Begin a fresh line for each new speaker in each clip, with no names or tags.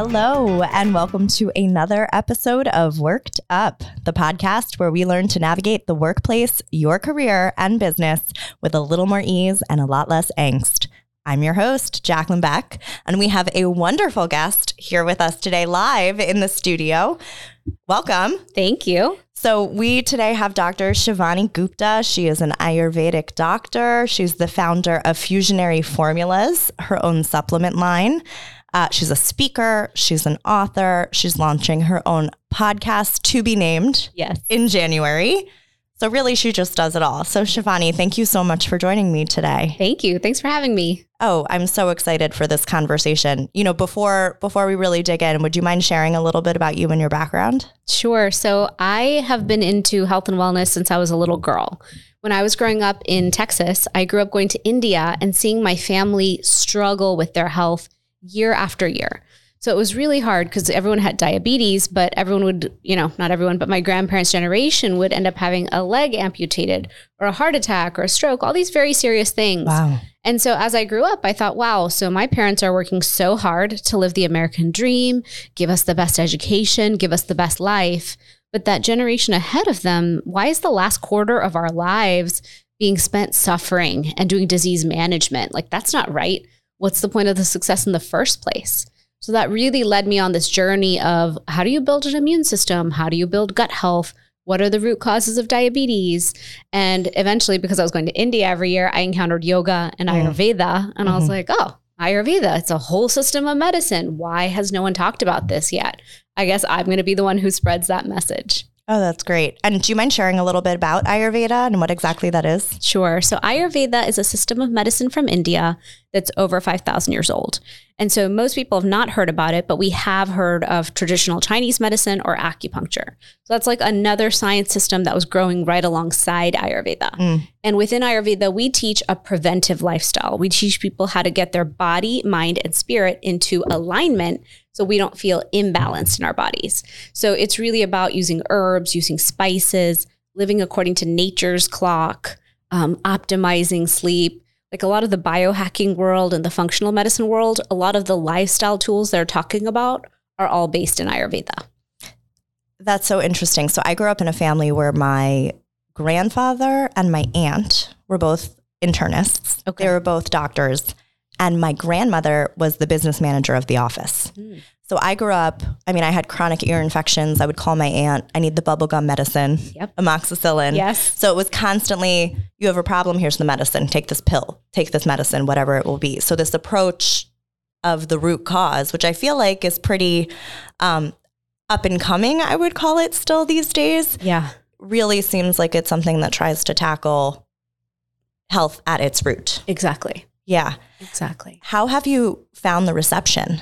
Hello, and welcome to another episode of Worked Up, the podcast where we learn to navigate the workplace, your career, and business with a little more ease and a lot less angst. I'm your host, Jaclyn Beck, and we have a wonderful guest here with us today live in the studio. Welcome.
Thank you.
So, we today have Dr. Shivani Gupta. She is an Ayurvedic doctor. She's the founder of Fusionary Formulas, her own supplement line. Uh, she's a speaker, she's an author, she's launching her own podcast to be named
Yes.
in January. So, really, she just does it all. So, Shivani, thank you so much for joining me today.
Thank you. Thanks for having me.
Oh, I'm so excited for this conversation. You know, before before we really dig in, would you mind sharing a little bit about you and your background?
Sure. So, I have been into health and wellness since I was a little girl. When I was growing up in Texas, I grew up going to India and seeing my family struggle with their health year after year. So it was really hard because everyone had diabetes, but everyone would, you know, not everyone, but my grandparents' generation would end up having a leg amputated or a heart attack or a stroke, all these very serious things.
Wow.
And so as I grew up, I thought, wow, so my parents are working so hard to live the American dream, give us the best education, give us the best life. But that generation ahead of them, why is the last quarter of our lives being spent suffering and doing disease management? Like, that's not right. What's the point of the success in the first place? So that really led me on this journey of how do you build an immune system? How do you build gut health? What are the root causes of diabetes? And eventually, because I was going to India every year, I encountered yoga and
Mm.
Ayurveda. And I was
Mhm.
like, oh, Ayurveda, it's a whole system of medicine. Why has no one talked about this yet? I guess I'm going to be the one who spreads that message.
Oh, that's great. And do you mind sharing a little bit about Ayurveda and what exactly that is?
Sure. So Ayurveda is a system of medicine from India that's over 5,000 years old. And so most people have not heard about it, but we have heard of traditional Chinese medicine or acupuncture. So that's like another science system that was growing right alongside Ayurveda.
Mm.
And within Ayurveda, we teach a preventive lifestyle. We teach people how to get their body, mind, and spirit into alignment so we don't feel imbalanced in our bodies. So it's really about using herbs, using spices, living according to nature's clock, um, optimizing sleep. Like a lot of the biohacking world and the functional medicine world, a lot of the lifestyle tools they're talking about are all based in Ayurveda.
That's so interesting. So I grew up in a family where my grandfather and my aunt were both internists.
Okay.
They were both doctors. And my grandmother was the business manager of the office.
Mm.
So I grew up, I mean, I had chronic ear infections. I would call my aunt, I need the bubblegum medicine,
Yep.
amoxicillin.
Yes.
So it was constantly, you have a problem, here's the medicine. Take this pill, take this medicine, whatever it will be. So this approach of the root cause, which I feel like is pretty um, up and coming, I would call it still these days,
Yeah.
really seems like it's something that tries to tackle health at its root.
Exactly.
Yeah.
Exactly.
How have you found the reception?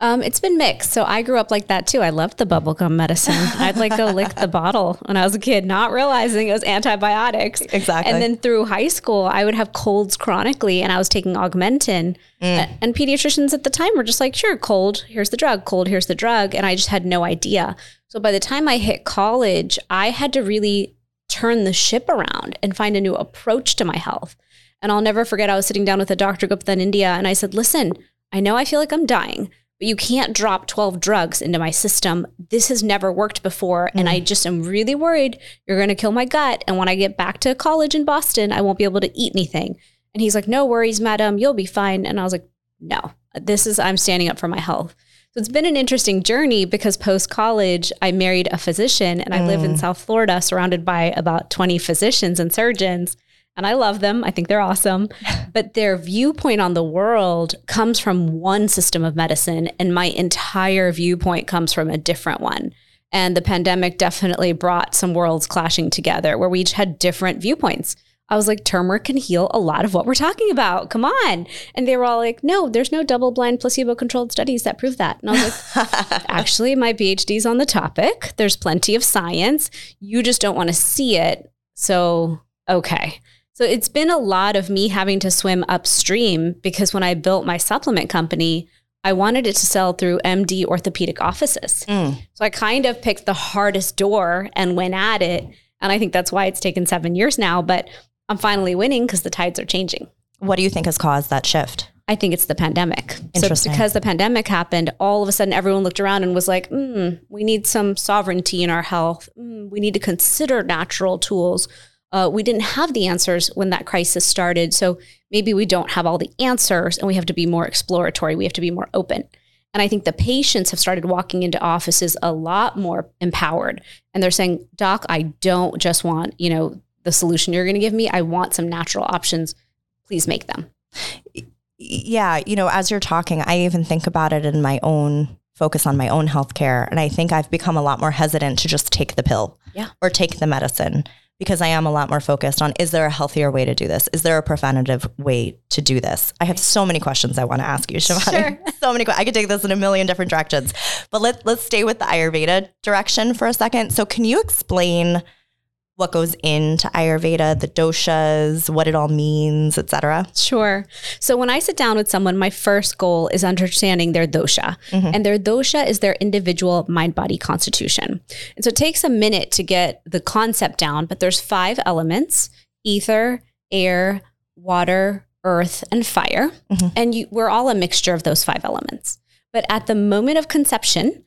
Um, it's been mixed. So I grew up like that too. I loved the bubblegum medicine. I'd like go lick the bottle when I was a kid, not realizing it was antibiotics.
Exactly.
And then through high school, I would have colds chronically and I was taking Augmentin.
Mm.
And pediatricians at the time were just like, sure, cold, here's the drug, cold, here's the drug. And I just had no idea. So by the time I hit college, I had to really turn the ship around and find a new approach to my health. And I'll never forget, I was sitting down with a doctor Gupta in India and I said, listen, I know I feel like I'm dying, but you can't drop 12 drugs into my system. This has never worked before. And I mm. just am really worried you're going to kill my gut. And when I get back to college in Boston, I won't be able to eat anything. And he's like, no worries, madam, you'll be fine. And I was like, no, this is, I'm standing up for my health. So it's been an interesting journey because post college, I married a physician and I live in mm. South Florida surrounded by about 20 physicians and surgeons. And I love them. I think they're awesome. But their viewpoint on the world comes from one system of medicine, and my entire viewpoint comes from a different one. And the pandemic definitely brought some worlds clashing together where we each had different viewpoints. I was like, turmeric can heal a lot of what we're talking about. Come on. And they were all like, no, there's no double blind placebo controlled studies that prove that. And I was like, actually, my PhD's on the topic. There's plenty of science. You just don't want to see it. So, okay. So it's been a lot of me having to swim upstream because when I built my supplement company, I wanted it to sell through MD orthopedic offices.
Mm.
So I kind of picked the hardest door and went at it. And I think that's why it's taken seven years now, but I'm finally winning because the tides are changing.
What do you think has caused that shift?
I think it's the pandemic. So because the pandemic happened, all of a sudden everyone looked around and was like, mm, we need some sovereignty in our health. Mm, we need to consider natural tools. Uh, we didn't have the answers when that crisis started. So maybe we don't have all the answers and we have to be more exploratory. We have to be more open. And I think the patients have started walking into offices a lot more empowered. And they're saying, Doc, I don't just want, you know, the solution you're going to give me. I want some natural options. Please make them.
Yeah, you know, as you're talking, I even think about it in my own focus on my own healthcare. And I think I've become a lot more hesitant to just take the pill
Yeah.
or take the medicine because I am a lot more focused on is there a healthier way to do this? Is there a preventative way to do this? I have so many questions I want to ask you, Shivani.
Sure.
so many I could take this in a million different directions. But let, let's stay with the Ayurveda direction for a second. So can you explain what goes into Ayurveda, the doshas, what it all means, etc.?
Sure. So when I sit down with someone, my first goal is understanding their dosha. And their dosha is their individual mind body constitution. And so it takes a minute to get the concept down, but there's five elements ether, air, water, earth, and fire.
Mhm.
And you, we're all a mixture of those five elements. But at the moment of conception,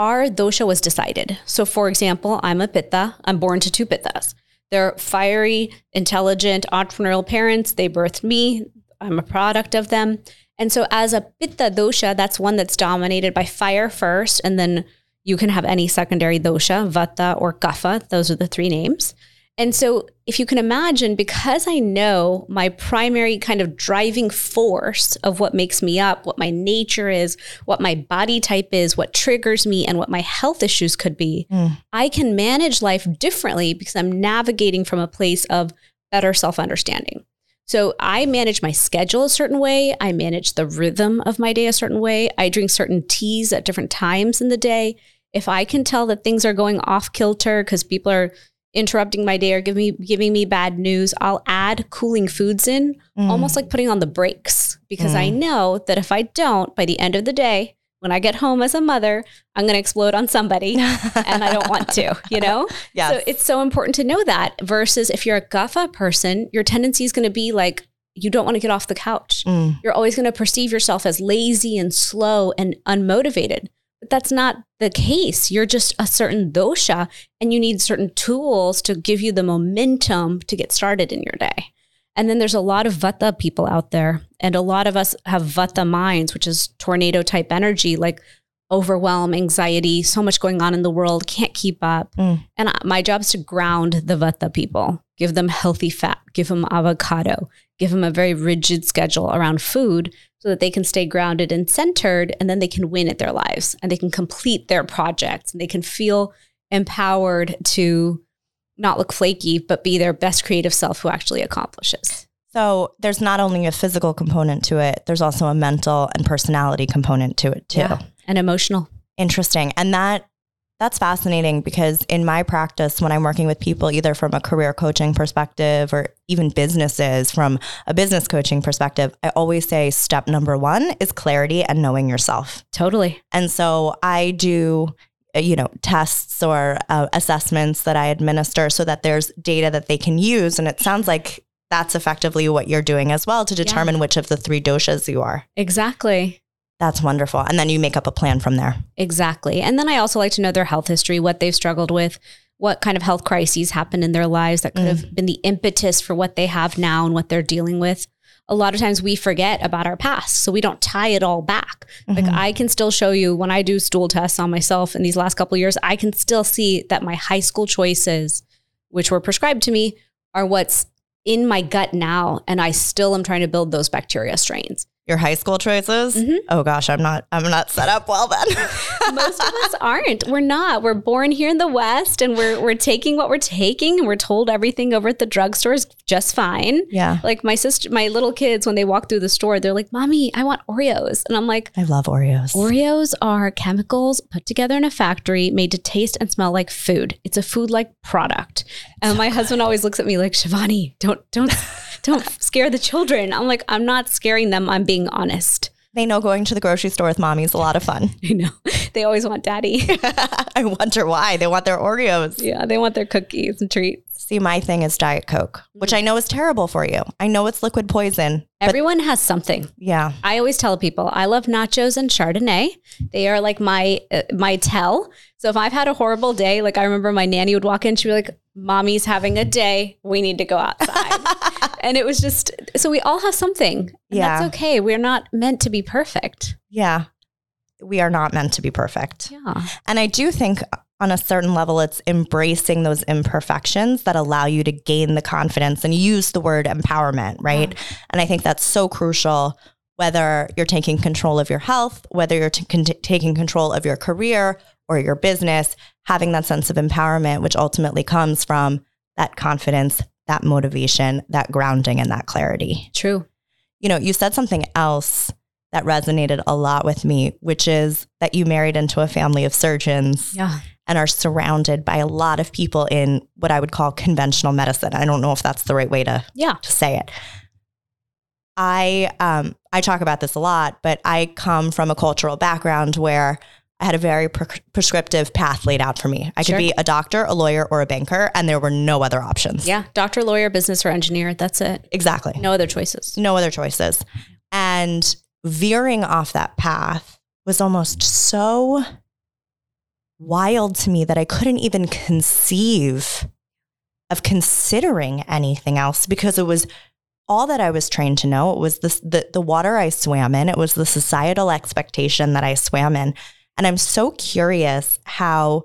our dosha was decided. So, for example, I'm a pitta. I'm born to two pittas. They're fiery, intelligent, entrepreneurial parents. They birthed me. I'm a product of them. And so, as a pitta dosha, that's one that's dominated by fire first, and then you can have any secondary dosha, vata or kapha. Those are the three names. And so, if you can imagine, because I know my primary kind of driving force of what makes me up, what my nature is, what my body type is, what triggers me, and what my health issues could be,
Mm.
I can manage life differently because I'm navigating from a place of better self understanding. So I manage my schedule a certain way. I manage the rhythm of my day a certain way. I drink certain teas at different times in the day. If I can tell that things are going off kilter because people are interrupting my day or giving me giving me bad news, I'll add cooling foods in,
Mm.
almost like putting on the brakes because I know that if I don't, by the end of the day, when I get home as a mother, I'm going to explode on somebody and I don't want to, you know?
Yes.
So it's so important to know that versus if you're a Kapha person, your tendency is going to be like, you don't want to get off the couch.
Mm.
You're always going to perceive yourself as lazy and slow and unmotivated. That's not the case. You're just a certain dosha and you need certain tools to give you the momentum to get started in your day. And then there's a lot of Vata people out there. And a lot of us have Vata minds, which is tornado type energy, like overwhelm, anxiety, so much going on in the world, can't keep up.
Mm.
And my job is to ground the Vata people, give them healthy fat, give them avocado, give them a very rigid schedule around food so that they can stay grounded and centered and then they can win at their lives and they can complete their projects and they can feel empowered to not look flaky but be their best creative self who actually accomplishes.
So there's not only a physical component to it, there's also a mental and personality component to it too.
Yeah. And emotional.
Interesting. And that that's fascinating because in my practice when I'm working with people either from a career coaching perspective or even businesses from a business coaching perspective, I always say step number 1 is clarity and knowing yourself.
Totally.
And so I do uh, you know tests or uh, assessments that I administer so that there's data that they can use and it sounds like that's effectively what you're doing as well to determine which of the three doshas you are.
Exactly.
That's wonderful. And then you make up a plan from there.
Exactly. And then I also like to know their health history, what they've struggled with, what kind of health crises happened in their lives that could have been the impetus for what they have now and what they're dealing with. A lot of times we forget about our past, so we don't tie it all back. Like
Mhm.
I can still show you when I do stool tests on myself in these last couple of years, I can still see that my high school choices, which were prescribed to me, are what's in my gut now, and I still am trying to build those bacteria strains.
Your high school choices?
Mhm.
Oh gosh, I'm not I'm not set up well then.
most of us aren't. We're not. We're born here in the West and we're we're taking what we're taking and we're told everything over at the drugstore is just fine.
yeah.
Like my sister my little kids when they walk through the store, they're like, "Mommy, I want Oreos." And I'm like,
I love Oreos.
Oreos are chemicals put together in a factory made to taste and smell like food. It's a food like product. And my husband always looks at me like, Shivani, don't don't don't scare the children. I'm like, I'm not scaring them. I'm being honest.
They know going to the grocery store with mommy is a lot of fun.
I know. They always want daddy.
I wonder why. They want their Oreos.
yeah, they want their cookies and treats.
See, my thing is Diet Coke, which I know is terrible for you. I know it's liquid poison.
Everyone has something.
yeah.
I always tell people I love nachos and Chardonnay. They are like my uh, my tell. So if I've had a horrible day, like I remember my nanny would walk in, she'd be like, "Mommy's having a day. We need to go outside." and it was just so we all have something. And
Yeah.
that's okay. We're not meant to be perfect.
Yeah. We are not meant to be perfect.
Yeah,
And I do think on a certain level, it's embracing those imperfections that allow you to gain the confidence and use the word empowerment, right? And I think that's so crucial, whether you're taking control of your health, whether you're t- con- taking control of your career or your business, having that sense of empowerment, which ultimately comes from that confidence, that motivation, that grounding, and that clarity
true.
you know, you said something else that resonated a lot with me, which is that you married into a family of surgeons
Yeah,
and are surrounded by a lot of people in what I would call conventional medicine. I don't know if that's the right way to,
yeah,
to say it. I um, I talk about this a lot, but I come from a cultural background where I had a very pre- prescriptive path laid out for me. I
Sure.
could be a doctor, a lawyer, or a banker, and there were no other options.
yeah. Doctor, lawyer, business, or engineer. That's it.
exactly.
No other choices.
no other choices. And veering off that path was almost so wild to me that I couldn't even conceive of considering anything else because it was all that I was trained to know. It was this, the, the water I swam in, it was the societal expectation that I swam in. And I'm so curious how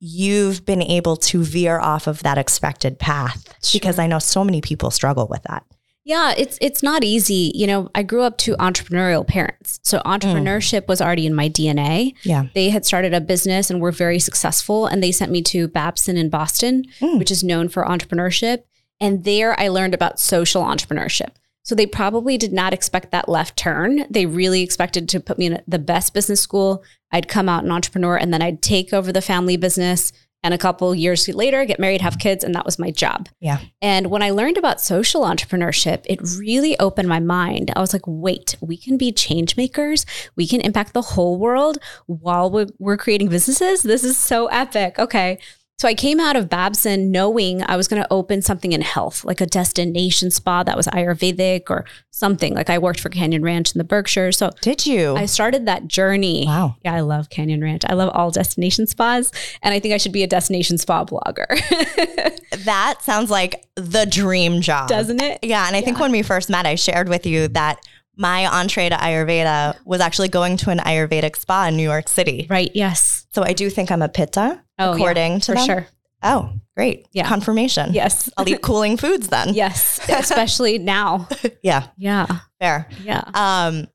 you've been able to veer off of that expected path because I know so many people struggle with that.
Yeah, it's it's not easy. You know, I grew up to entrepreneurial parents. So entrepreneurship was already in my DNA.
Yeah.
They had started a business and were very successful and they sent me to Babson in Boston,
Mm.
which is known for entrepreneurship, and there I learned about social entrepreneurship. So they probably did not expect that left turn. They really expected to put me in the best business school. I'd come out an entrepreneur and then I'd take over the family business and a couple years later get married, have kids and that was my job.
Yeah.
And when I learned about social entrepreneurship, it really opened my mind. I was like, wait, we can be change makers. We can impact the whole world while we're, we're creating businesses. This is so epic. Okay. So I came out of Babson knowing I was going to open something in health, like a destination spa that was Ayurvedic or something. Like I worked for Canyon Ranch in the Berkshires. So
Did you?
I started that journey.
wow.
Yeah, I love Canyon Ranch. I love all destination spas. And I think I should be a destination spa blogger.
That sounds like the dream job.
Doesn't it?
Yeah. And I think when we first met, I shared with you that my entree to Ayurveda was actually going to an Ayurvedic spa in New York City.
Right. Yes.
So I do think I'm a pitta,
Oh,
according
yeah,
to
for
them.
sure.
Oh, great.
Yeah.
Confirmation.
Yes.
I'll eat cooling foods then.
Yes. Especially now.
Yeah.
Yeah.
Fair.
Yeah.
Um,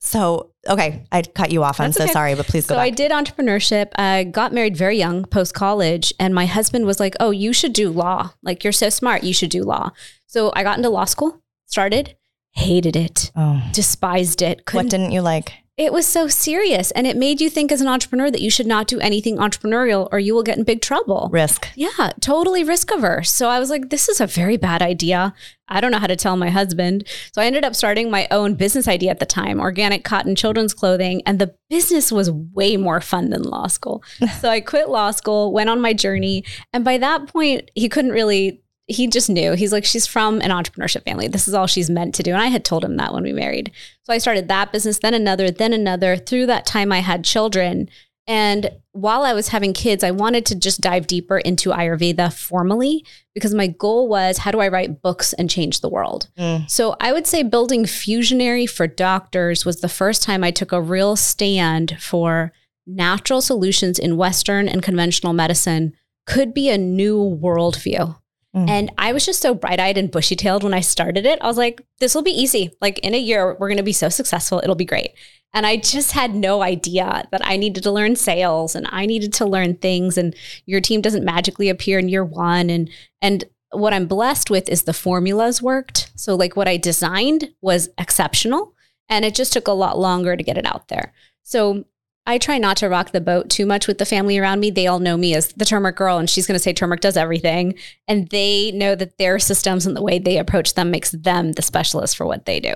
so, okay. I cut you off. I'm
That's
so
okay.
sorry, but please go
So I did entrepreneurship. I got married very young, post college, and my husband was like, "Oh, you should do law. Like you're so smart, you should do law." So I got into law school, started, hated it,
oh.
despised it.
What
Couldn't,
didn't you like?
it was so serious, and it made you think as an entrepreneur that you should not do anything entrepreneurial or you will get in big trouble.
Risk.
Yeah, totally risk averse. So I was like, this is a very bad idea. I don't know how to tell my husband. So I ended up starting my own business idea at the time organic cotton children's clothing. And the business was way more fun than law school. so I quit law school, went on my journey. And by that point, he couldn't really. He just knew. He's like, she's from an entrepreneurship family. This is all she's meant to do. And I had told him that when we married. So I started that business, then another, then another. Through that time, I had children. And while I was having kids, I wanted to just dive deeper into Ayurveda formally because my goal was how do I write books and change the world?
Mm.
So I would say building Fusionary for doctors was the first time I took a real stand for natural solutions in Western and conventional medicine could be a new worldview.
Mm.
And I was just so bright eyed and bushy tailed when I started it. I was like, this will be easy. Like in a year, we're going to be so successful. It'll be great. And I just had no idea that I needed to learn sales and I needed to learn things. And your team doesn't magically appear in year one. And, and, what I'm blessed with is the formulas worked. So, like, what I designed was exceptional, and it just took a lot longer to get it out there. So, I try not to rock the boat too much with the family around me. They all know me as the turmeric girl, and she's going to say turmeric does everything. And they know that their systems and the way they approach them makes them the specialist for what they do.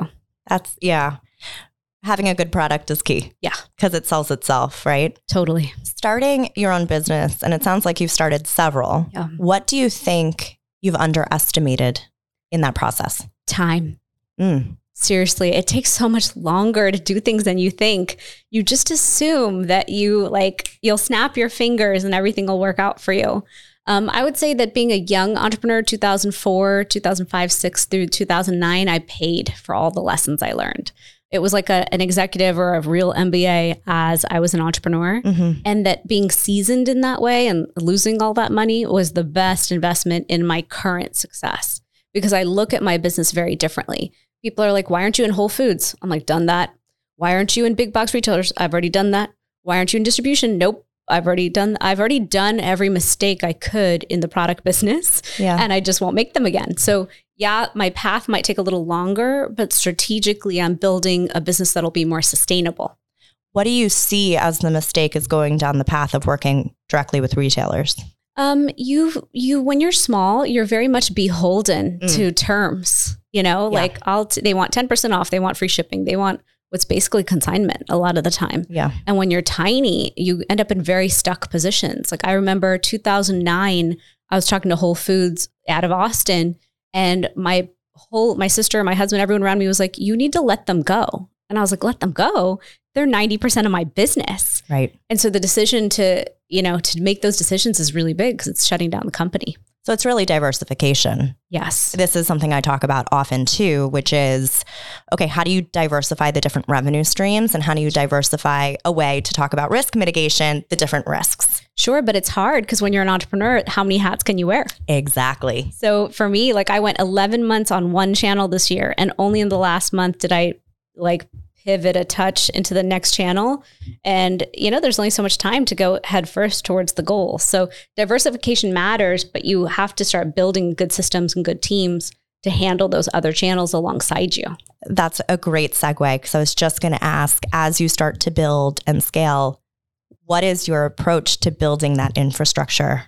That's, yeah. Having a good product is key.
Yeah.
Because it sells itself, right?
Totally.
Starting your own business, and it sounds like you've started several.
Yeah.
What do you think you've underestimated in that process?
Time.
Mm.
Seriously, it takes so much longer to do things than you think. You just assume that you like you'll snap your fingers and everything will work out for you. Um, I would say that being a young entrepreneur, 2004, 2005, 6 through 2009, I paid for all the lessons I learned. It was like a, an executive or a real MBA as I was an entrepreneur.
Mm-hmm.
And that being seasoned in that way and losing all that money was the best investment in my current success because I look at my business very differently. People are like, why aren't you in Whole Foods? I'm like, done that. Why aren't you in big box retailers? I've already done that. Why aren't you in distribution? Nope. I've already done I've already done every mistake I could in the product business
Yeah.
and I just won't make them again. So yeah, my path might take a little longer, but strategically I'm building a business that'll be more sustainable.
what do you see as the mistake is going down the path of working directly with retailers?
Um, you you when you're small, you're very much beholden
Mm.
to terms. You know,
Yeah.
like I'll t- they want ten percent off, they want free shipping, they want what's basically consignment a lot of the time.
Yeah.
And when you're tiny, you end up in very stuck positions. Like I remember 2009, I was talking to Whole Foods out of Austin, and my whole my sister, my husband, everyone around me was like, "You need to let them go." And I was like, "Let them go? They're 90% of my business."
Right.
And so the decision to, you know, to make those decisions is really big because it's shutting down the company.
So it's really diversification.
Yes.
This is something I talk about often too, which is okay, how do you diversify the different revenue streams and how do you diversify a way to talk about risk mitigation, the different risks?
Sure, but it's hard because when you're an entrepreneur, how many hats can you wear?
Exactly.
So for me, like I went 11 months on one channel this year, and only in the last month did I like pivot a touch into the next channel. And, you know, there's only so much time to go head first towards the goal. So diversification matters, but you have to start building good systems and good teams to handle those other channels alongside you.
That's a great segue because I was just going to ask as you start to build and scale, what is your approach to building that infrastructure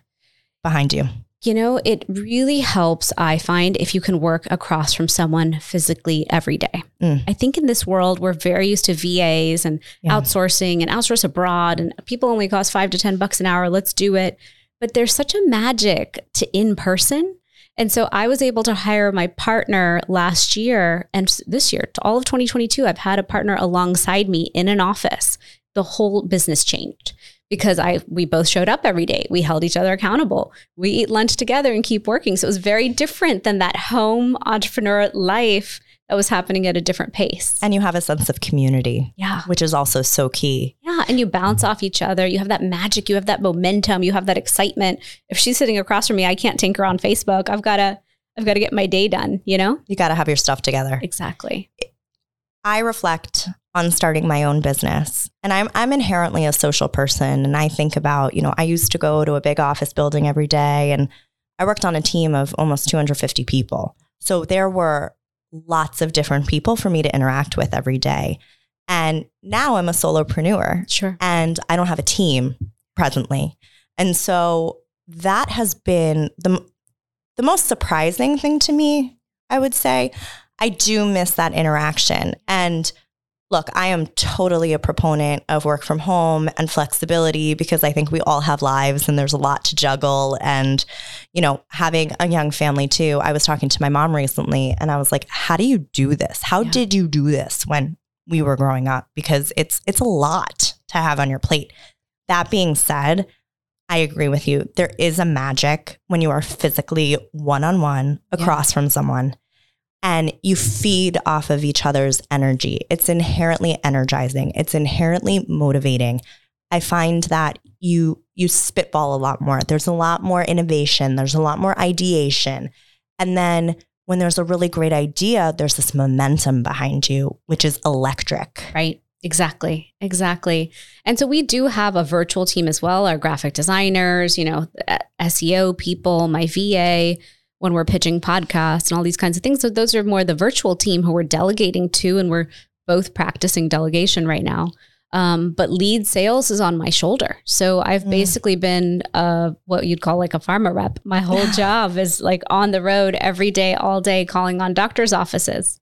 behind you?
You know, it really helps, I find, if you can work across from someone physically every day.
Mm.
I think in this world, we're very used to VAs and
Yeah.
outsourcing and outsource abroad, and people only cost five to 10 bucks an hour. Let's do it. But there's such a magic to in person. And so I was able to hire my partner last year and this year, to all of 2022, I've had a partner alongside me in an office. The whole business changed because I we both showed up every day. We held each other accountable. We eat lunch together and keep working. So it was very different than that home entrepreneur life that was happening at a different pace.
And you have a sense of community,
yeah.
which is also so key.
Yeah, and you bounce off each other. You have that magic, you have that momentum, you have that excitement. If she's sitting across from me, I can't tinker on Facebook. I've got to I've got to get my day done, you know?
You got to have your stuff together.
Exactly.
I reflect on starting my own business. And I'm I'm inherently a social person and I think about, you know, I used to go to a big office building every day and I worked on a team of almost 250 people. So there were lots of different people for me to interact with every day. And now I'm a solopreneur
Sure.
and I don't have a team presently. And so that has been the the most surprising thing to me, I would say. I do miss that interaction. And look, I am totally a proponent of work from home and flexibility because I think we all have lives and there's a lot to juggle and you know, having a young family too. I was talking to my mom recently and I was like, "How do you do this? How
Yeah.
did you do this when we were growing up because it's it's a lot to have on your plate." That being said, I agree with you. There is a magic when you are physically one on one across from someone and you feed off of each other's energy. It's inherently energizing, it's inherently motivating. I find that you you spitball a lot more. There's a lot more innovation, there's a lot more ideation. And then when there's a really great idea, there's this momentum behind you, which is electric.
Right. Exactly. Exactly. And so we do have a virtual team as well, our graphic designers, you know, SEO people, my VA, when we're pitching podcasts and all these kinds of things. So those are more the virtual team who we're delegating to, and we're both practicing delegation right now. Um, but lead sales is on my shoulder. So I've
Mm.
basically been uh, what you'd call like a pharma rep. My whole job is like on the road every day, all day, calling on doctors' offices.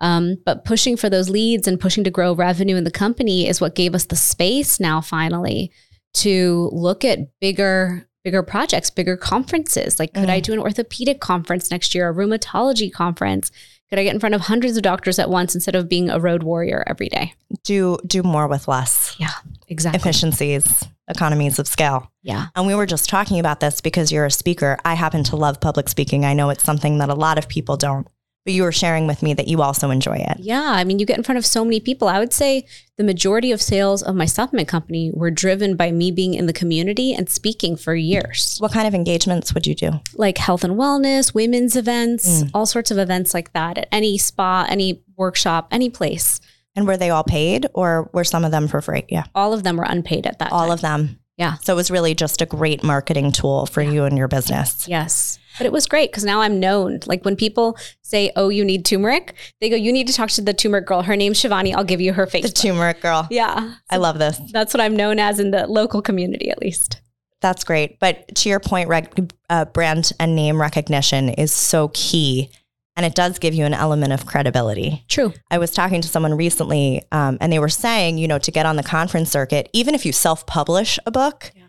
Um, but pushing for those leads and pushing to grow revenue in the company is what gave us the space now finally to look at bigger bigger projects, bigger conferences. Like, could mm. I do an orthopedic conference next year, a rheumatology conference? Could I get in front of hundreds of doctors at once instead of being a road warrior every day?
Do do more with less.
Yeah, exactly.
Efficiencies, economies of scale.
Yeah.
And we were just talking about this because you're a speaker. I happen to love public speaking. I know it's something that a lot of people don't but you were sharing with me that you also enjoy it.
Yeah. I mean, you get in front of so many people. I would say the majority of sales of my supplement company were driven by me being in the community and speaking for years.
What kind of engagements would you do?
Like health and wellness, women's events, mm. all sorts of events like that at any spa, any workshop, any place.
And were they all paid or were some of them for free? Yeah.
All of them were unpaid at that
All
time.
of them.
Yeah.
So it was really just a great marketing tool for yeah. you and your business.
Yes. But it was great because now I'm known. Like when people say, "Oh, you need turmeric," they go, "You need to talk to the turmeric girl. Her name's Shivani. I'll give you her face."
The turmeric girl.
Yeah, so
I love this.
That's what I'm known as in the local community, at least.
That's great. But to your point, reg- uh, brand and name recognition is so key. And it does give you an element of credibility.
True.
I was talking to someone recently, um, and they were saying, you know, to get on the conference circuit, even if you self publish a book, yeah.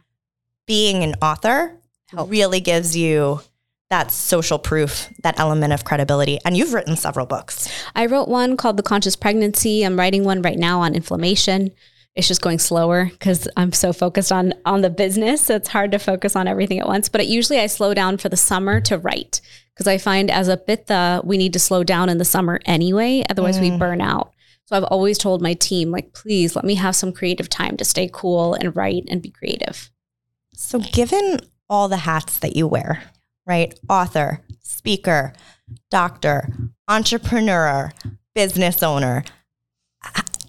being an author Help. really gives you that social proof, that element of credibility. And you've written several books.
I wrote one called The Conscious Pregnancy. I'm writing one right now on inflammation. It's just going slower because I'm so focused on on the business. So it's hard to focus on everything at once. But it, usually I slow down for the summer to write because I find as a pitta, we need to slow down in the summer anyway. Otherwise, mm. we burn out. So I've always told my team, like, please let me have some creative time to stay cool and write and be creative.
So, given all the hats that you wear, right? Author, speaker, doctor, entrepreneur, business owner.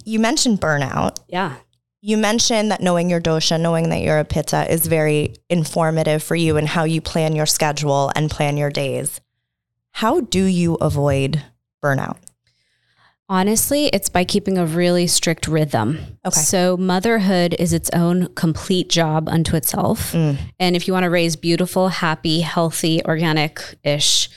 You mentioned burnout.
Yeah.
You mentioned that knowing your dosha, knowing that you're a pitta is very informative for you and how you plan your schedule and plan your days. How do you avoid burnout?
Honestly, it's by keeping a really strict rhythm.
Okay.
So, motherhood is its own complete job unto itself. Mm. And if you want to raise beautiful, happy, healthy, organic ish,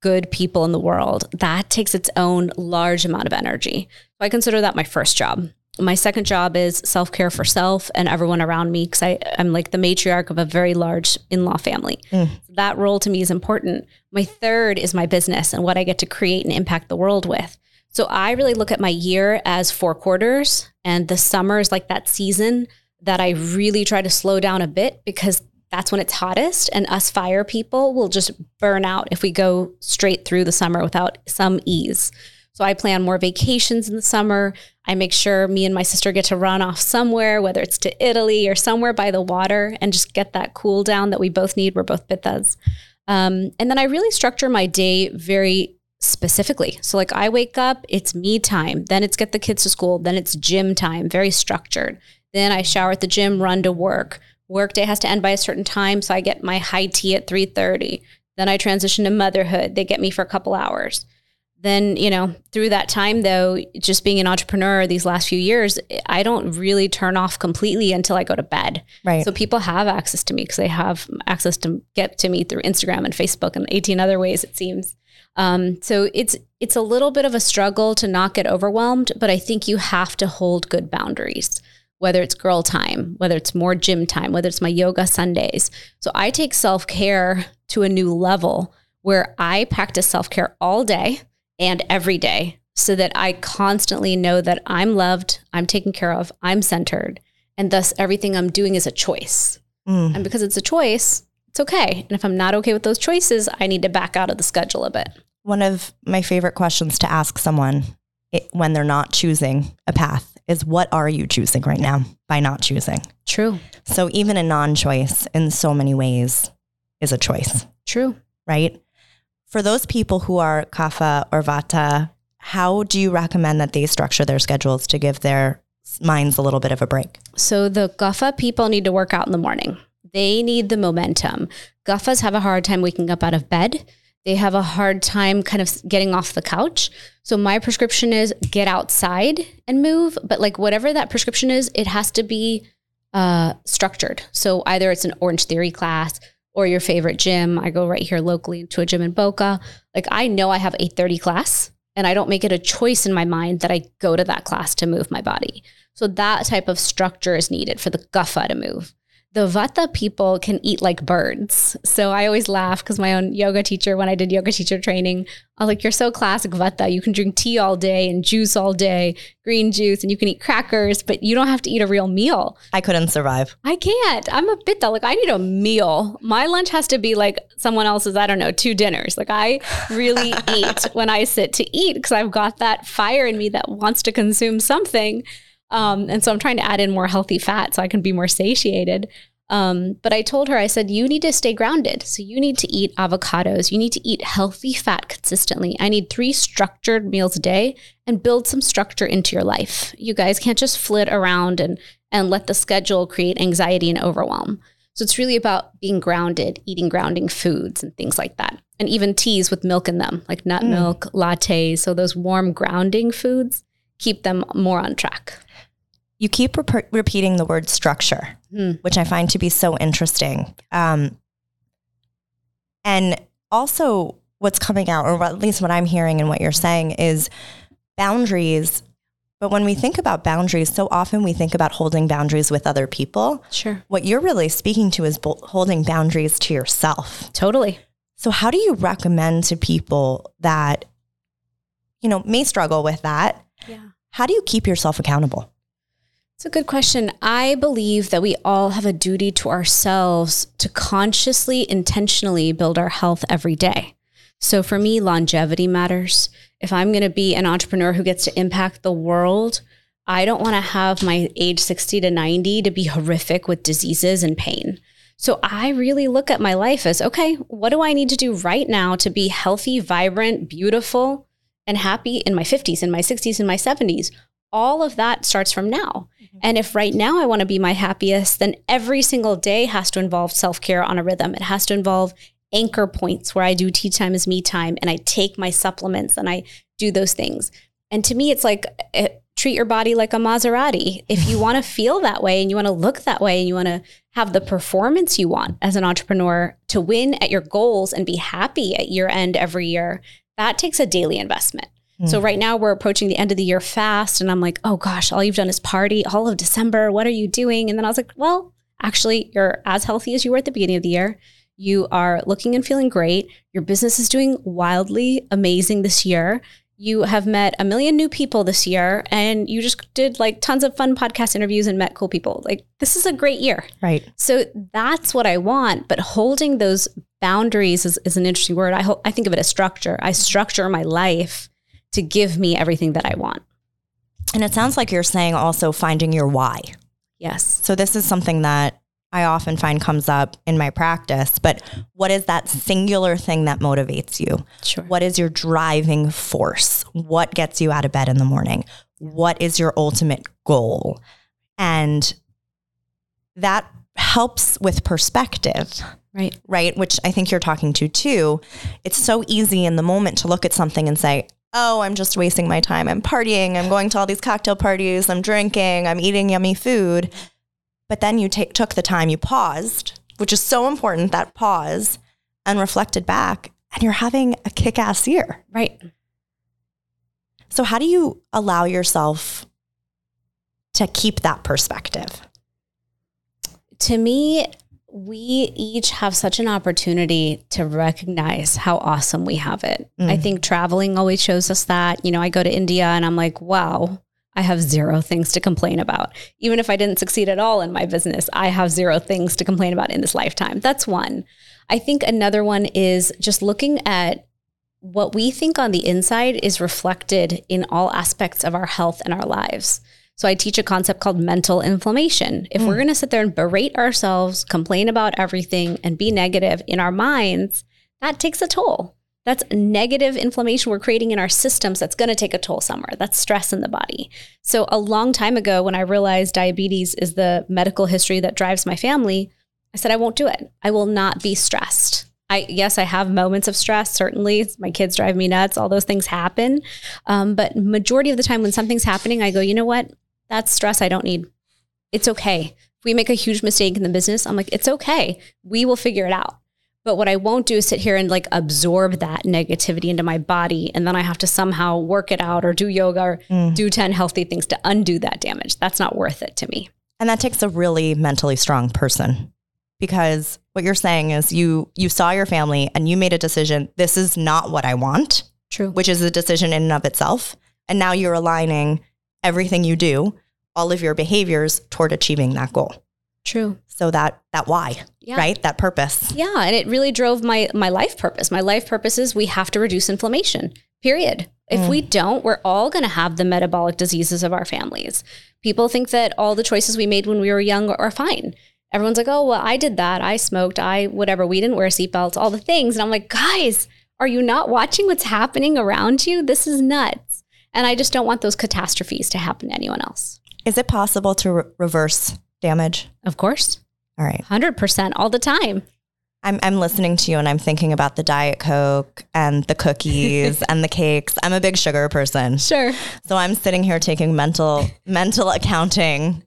good people in the world, that takes its own large amount of energy. I consider that my first job. My second job is self care for self and everyone around me because I'm like the matriarch of a very large in law family. Mm. That role to me is important. My third is my business and what I get to create and impact the world with. So I really look at my year as four quarters, and the summer is like that season that I really try to slow down a bit because that's when it's hottest. And us fire people will just burn out if we go straight through the summer without some ease. So I plan more vacations in the summer. I make sure me and my sister get to run off somewhere, whether it's to Italy or somewhere by the water, and just get that cool down that we both need. We're both pittas. Um, and then I really structure my day very specifically. So like I wake up, it's me time, then it's get the kids to school, then it's gym time, very structured. Then I shower at the gym, run to work. Work day has to end by a certain time, so I get my high tea at 3:30. Then I transition to motherhood. They get me for a couple hours. Then, you know, through that time though, just being an entrepreneur these last few years, I don't really turn off completely until I go to bed.
Right.
So people have access to me because they have access to get to me through Instagram and Facebook and 18 other ways it seems. Um, so it's it's a little bit of a struggle to not get overwhelmed, but I think you have to hold good boundaries. Whether it's girl time, whether it's more gym time, whether it's my yoga Sundays. So I take self care to a new level where I practice self care all day and every day so that I constantly know that I'm loved, I'm taken care of, I'm centered, and thus everything I'm doing is a choice. Mm. And because it's a choice, it's okay. And if I'm not okay with those choices, I need to back out of the schedule a bit.
One of my favorite questions to ask someone it, when they're not choosing a path is what are you choosing right now by not choosing?
True.
So even a non choice in so many ways is a choice.
True.
Right? For those people who are kapha or vata, how do you recommend that they structure their schedules to give their minds a little bit of a break?
So the kapha people need to work out in the morning. They need the momentum. Kaphas have a hard time waking up out of bed. They have a hard time kind of getting off the couch. So my prescription is get outside and move. But like whatever that prescription is, it has to be uh, structured. So either it's an Orange Theory class or your favorite gym. I go right here locally to a gym in Boca. Like I know I have 8:30 class and I don't make it a choice in my mind that I go to that class to move my body. So that type of structure is needed for the kapha to move the Vata people can eat like birds. So I always laugh because my own yoga teacher, when I did yoga teacher training, I was like, You're so classic Vata. You can drink tea all day and juice all day, green juice, and you can eat crackers, but you don't have to eat a real meal.
I couldn't survive.
I can't. I'm a pitta though. Like, I need a meal. My lunch has to be like someone else's, I don't know, two dinners. Like, I really eat when I sit to eat because I've got that fire in me that wants to consume something. Um, and so I'm trying to add in more healthy fat so I can be more satiated. Um, but I told her, I said, you need to stay grounded. So you need to eat avocados. You need to eat healthy fat consistently. I need three structured meals a day and build some structure into your life. You guys can't just flit around and, and let the schedule create anxiety and overwhelm. So it's really about being grounded, eating grounding foods and things like that. And even teas with milk in them, like nut mm. milk, lattes. So those warm grounding foods keep them more on track.
You keep re- repeating the word structure, mm. which I find to be so interesting. Um, and also, what's coming out, or at least what I'm hearing and what you're saying, is boundaries. But when we think about boundaries, so often we think about holding boundaries with other people.
Sure.
What you're really speaking to is bo- holding boundaries to yourself.
Totally.
So, how do you recommend to people that, you know, may struggle with that?
Yeah.
How do you keep yourself accountable?
It's a good question. I believe that we all have a duty to ourselves to consciously, intentionally build our health every day. So for me, longevity matters. If I'm going to be an entrepreneur who gets to impact the world, I don't want to have my age 60 to 90 to be horrific with diseases and pain. So I really look at my life as okay, what do I need to do right now to be healthy, vibrant, beautiful, and happy in my 50s, in my 60s, in my 70s? All of that starts from now. Mm-hmm. And if right now I want to be my happiest, then every single day has to involve self care on a rhythm. It has to involve anchor points where I do tea time is me time and I take my supplements and I do those things. And to me, it's like it, eh, treat your body like a Maserati. If you want to feel that way and you want to look that way and you want to have the performance you want as an entrepreneur to win at your goals and be happy at year end every year, that takes a daily investment. So mm. right now we're approaching the end of the year fast and I'm like, "Oh gosh, all you've done is party all of December. What are you doing?" And then I was like, "Well, actually, you're as healthy as you were at the beginning of the year. You are looking and feeling great. Your business is doing wildly amazing this year. You have met a million new people this year and you just did like tons of fun podcast interviews and met cool people. Like this is a great year.
Right.
So that's what I want, but holding those boundaries is, is an interesting word. I ho- I think of it as structure. I structure my life to give me everything that I want.
And it sounds like you're saying also finding your why.
Yes.
So this is something that I often find comes up in my practice, but what is that singular thing that motivates you?
Sure.
What is your driving force? What gets you out of bed in the morning? What is your ultimate goal? And that helps with perspective.
Right.
Right. Which I think you're talking to too. It's so easy in the moment to look at something and say, oh, I'm just wasting my time. I'm partying. I'm going to all these cocktail parties. I'm drinking. I'm eating yummy food. But then you take, took the time, you paused, which is so important that pause and reflected back, and you're having a kick ass year.
Right.
So, how do you allow yourself to keep that perspective?
To me, we each have such an opportunity to recognize how awesome we have it. Mm. I think traveling always shows us that. You know, I go to India and I'm like, wow, I have zero things to complain about. Even if I didn't succeed at all in my business, I have zero things to complain about in this lifetime. That's one. I think another one is just looking at what we think on the inside is reflected in all aspects of our health and our lives. So I teach a concept called mental inflammation. If mm. we're going to sit there and berate ourselves, complain about everything, and be negative in our minds, that takes a toll. That's negative inflammation we're creating in our systems that's going to take a toll somewhere. That's stress in the body. So, a long time ago, when I realized diabetes is the medical history that drives my family, I said, I won't do it. I will not be stressed. I, yes, I have moments of stress. Certainly, my kids drive me nuts. All those things happen, um, but majority of the time, when something's happening, I go, you know what? That's stress I don't need. It's okay. If we make a huge mistake in the business, I'm like, it's okay. We will figure it out. But what I won't do is sit here and like absorb that negativity into my body. And then I have to somehow work it out or do yoga or
Mm.
do 10 healthy things to undo that damage. That's not worth it to me.
And that takes a really mentally strong person because what you're saying is you you saw your family and you made a decision this is not what I want,
True.
which is a decision in and of itself. And now you're aligning everything you do, all of your behaviors toward achieving that goal.
True.
So that that why,
Yeah.
right? That purpose.
Yeah, and it really drove my my life purpose. My life purpose is we have to reduce inflammation. Period. If
Mm.
we don't, we're all going to have the metabolic diseases of our families. People think that all the choices we made when we were young are fine. Everyone's like, "Oh, well, I did that. I smoked. I whatever. We didn't wear seatbelts. All the things." And I'm like, "Guys, are you not watching what's happening around you? This is nuts." And I just don't want those catastrophes to happen to anyone else.
Is it possible to re- reverse damage?
Of course,
All right.
100% all the time.
I'm I'm listening to you and I'm thinking about the diet coke and the cookies and the cakes. I'm a big sugar person.
Sure.
So I'm sitting here taking mental mental accounting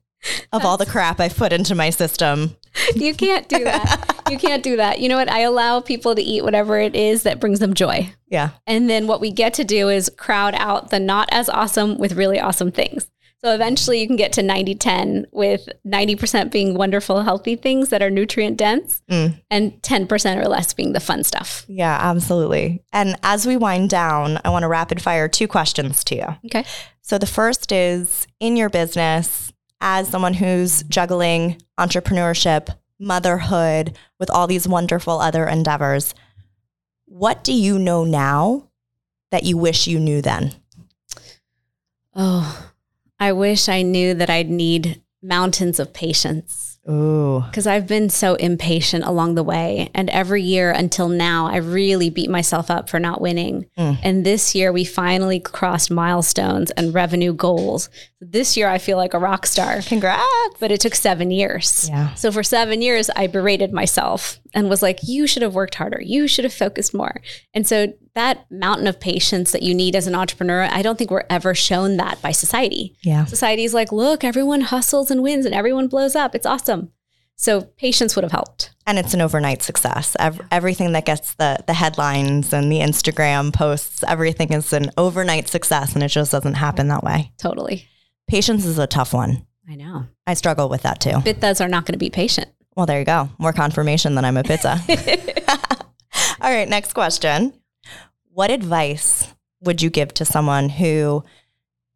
of all the crap I've put into my system.
you can't do that. You can't do that. You know what? I allow people to eat whatever it is that brings them joy.
Yeah.
And then what we get to do is crowd out the not as awesome with really awesome things. So eventually you can get to 90 10 with 90% being wonderful, healthy things that are nutrient dense
Mm.
and 10% or less being the fun stuff.
Yeah, absolutely. And as we wind down, I want to rapid fire two questions to you.
Okay.
So the first is in your business, as someone who's juggling entrepreneurship, motherhood with all these wonderful other endeavors, what do you know now that you wish you knew then?
Oh, I wish I knew that I'd need mountains of patience.
Ooh.
because I've been so impatient along the way. And every year until now, I really beat myself up for not winning.
Mm.
And this year, we finally crossed milestones and revenue goals. This year, I feel like a rock star,
Congrats.
but it took seven years.
Yeah.
So for seven years, I berated myself and was like, you should have worked harder. You should have focused more. And so that mountain of patience that you need as an entrepreneur, I don't think we're ever shown that by society.
Yeah.
Society's like, look, everyone hustles and wins and everyone blows up. It's awesome. So patience would have helped.
And it's an overnight success. Ev- everything that gets the the headlines and the Instagram posts, everything is an overnight success and it just doesn't happen that way.
Totally.
Patience is a tough one.
I know.
I struggle with that too.
Pittas are not going to be patient.
Well, there you go. More confirmation that I'm a pitta. All right, next question. What advice would you give to someone who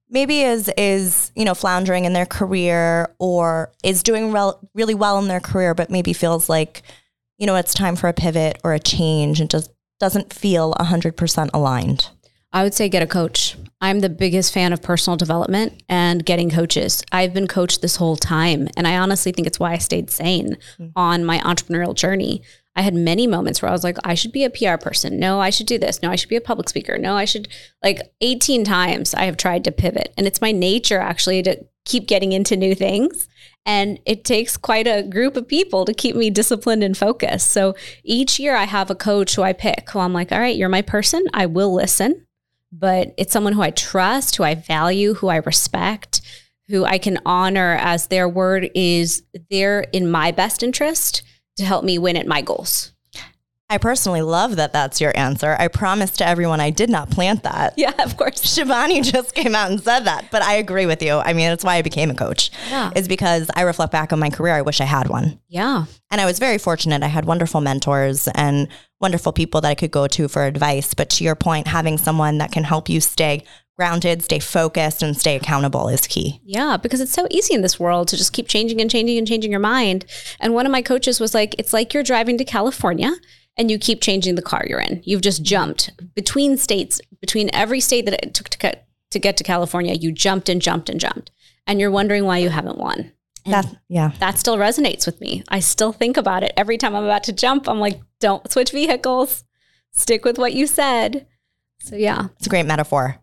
maybe is is, you know, floundering in their career or is doing really well in their career but maybe feels like, you know, it's time for a pivot or a change and just doesn't feel 100% aligned?
I would say get a coach. I'm the biggest fan of personal development and getting coaches. I've been coached this whole time. And I honestly think it's why I stayed sane mm. on my entrepreneurial journey. I had many moments where I was like, I should be a PR person. No, I should do this. No, I should be a public speaker. No, I should like 18 times I have tried to pivot. And it's my nature actually to keep getting into new things. And it takes quite a group of people to keep me disciplined and focused. So each year I have a coach who I pick who I'm like, all right, you're my person. I will listen but it's someone who I trust, who I value, who I respect, who I can honor as their word is there in my best interest to help me win at my goals.
I personally love that that's your answer. I promise to everyone I did not plant that.
Yeah, of course.
Shivani just came out and said that, but I agree with you. I mean, that's why I became a coach.
Yeah.
Is because I reflect back on my career. I wish I had one.
Yeah.
And I was very fortunate. I had wonderful mentors and wonderful people that I could go to for advice. But to your point, having someone that can help you stay grounded, stay focused, and stay accountable is key.
Yeah, because it's so easy in this world to just keep changing and changing and changing your mind. And one of my coaches was like, it's like you're driving to California and you keep changing the car you're in. You've just jumped between states, between every state that it took to get to, get to California, you jumped and jumped and jumped. And you're wondering why you haven't won.
That, yeah.
that still resonates with me. I still think about it every time I'm about to jump. I'm like, don't switch vehicles. Stick with what you said. So yeah.
It's a great metaphor.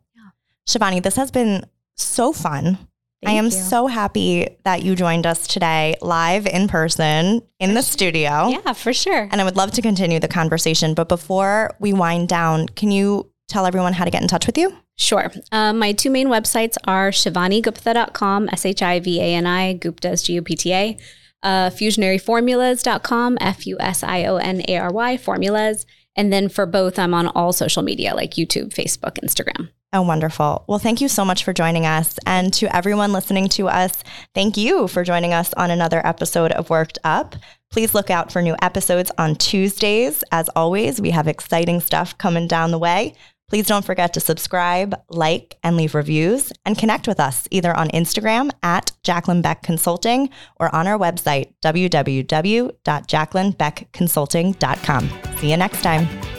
Shivani, this has been so fun. I am
you.
so happy that you joined us today live in person in the studio.
Yeah, for sure.
And I would love to continue the conversation. But before we wind down, can you tell everyone how to get in touch with you?
Sure. Um, my two main websites are shivanigupta.com, S H I V A N I, Gupta is G U P T A. uh, fusionaryformulas.com, F U S I O N A R Y, formulas. And then for both, I'm on all social media like YouTube, Facebook, Instagram.
Oh, wonderful. Well, thank you so much for joining us. And to everyone listening to us, thank you for joining us on another episode of Worked Up. Please look out for new episodes on Tuesdays. As always, we have exciting stuff coming down the way. Please don't forget to subscribe, like, and leave reviews, and connect with us either on Instagram at Jaclyn Beck Consulting or on our website, www.jaclynbeckconsulting.com. See you next time.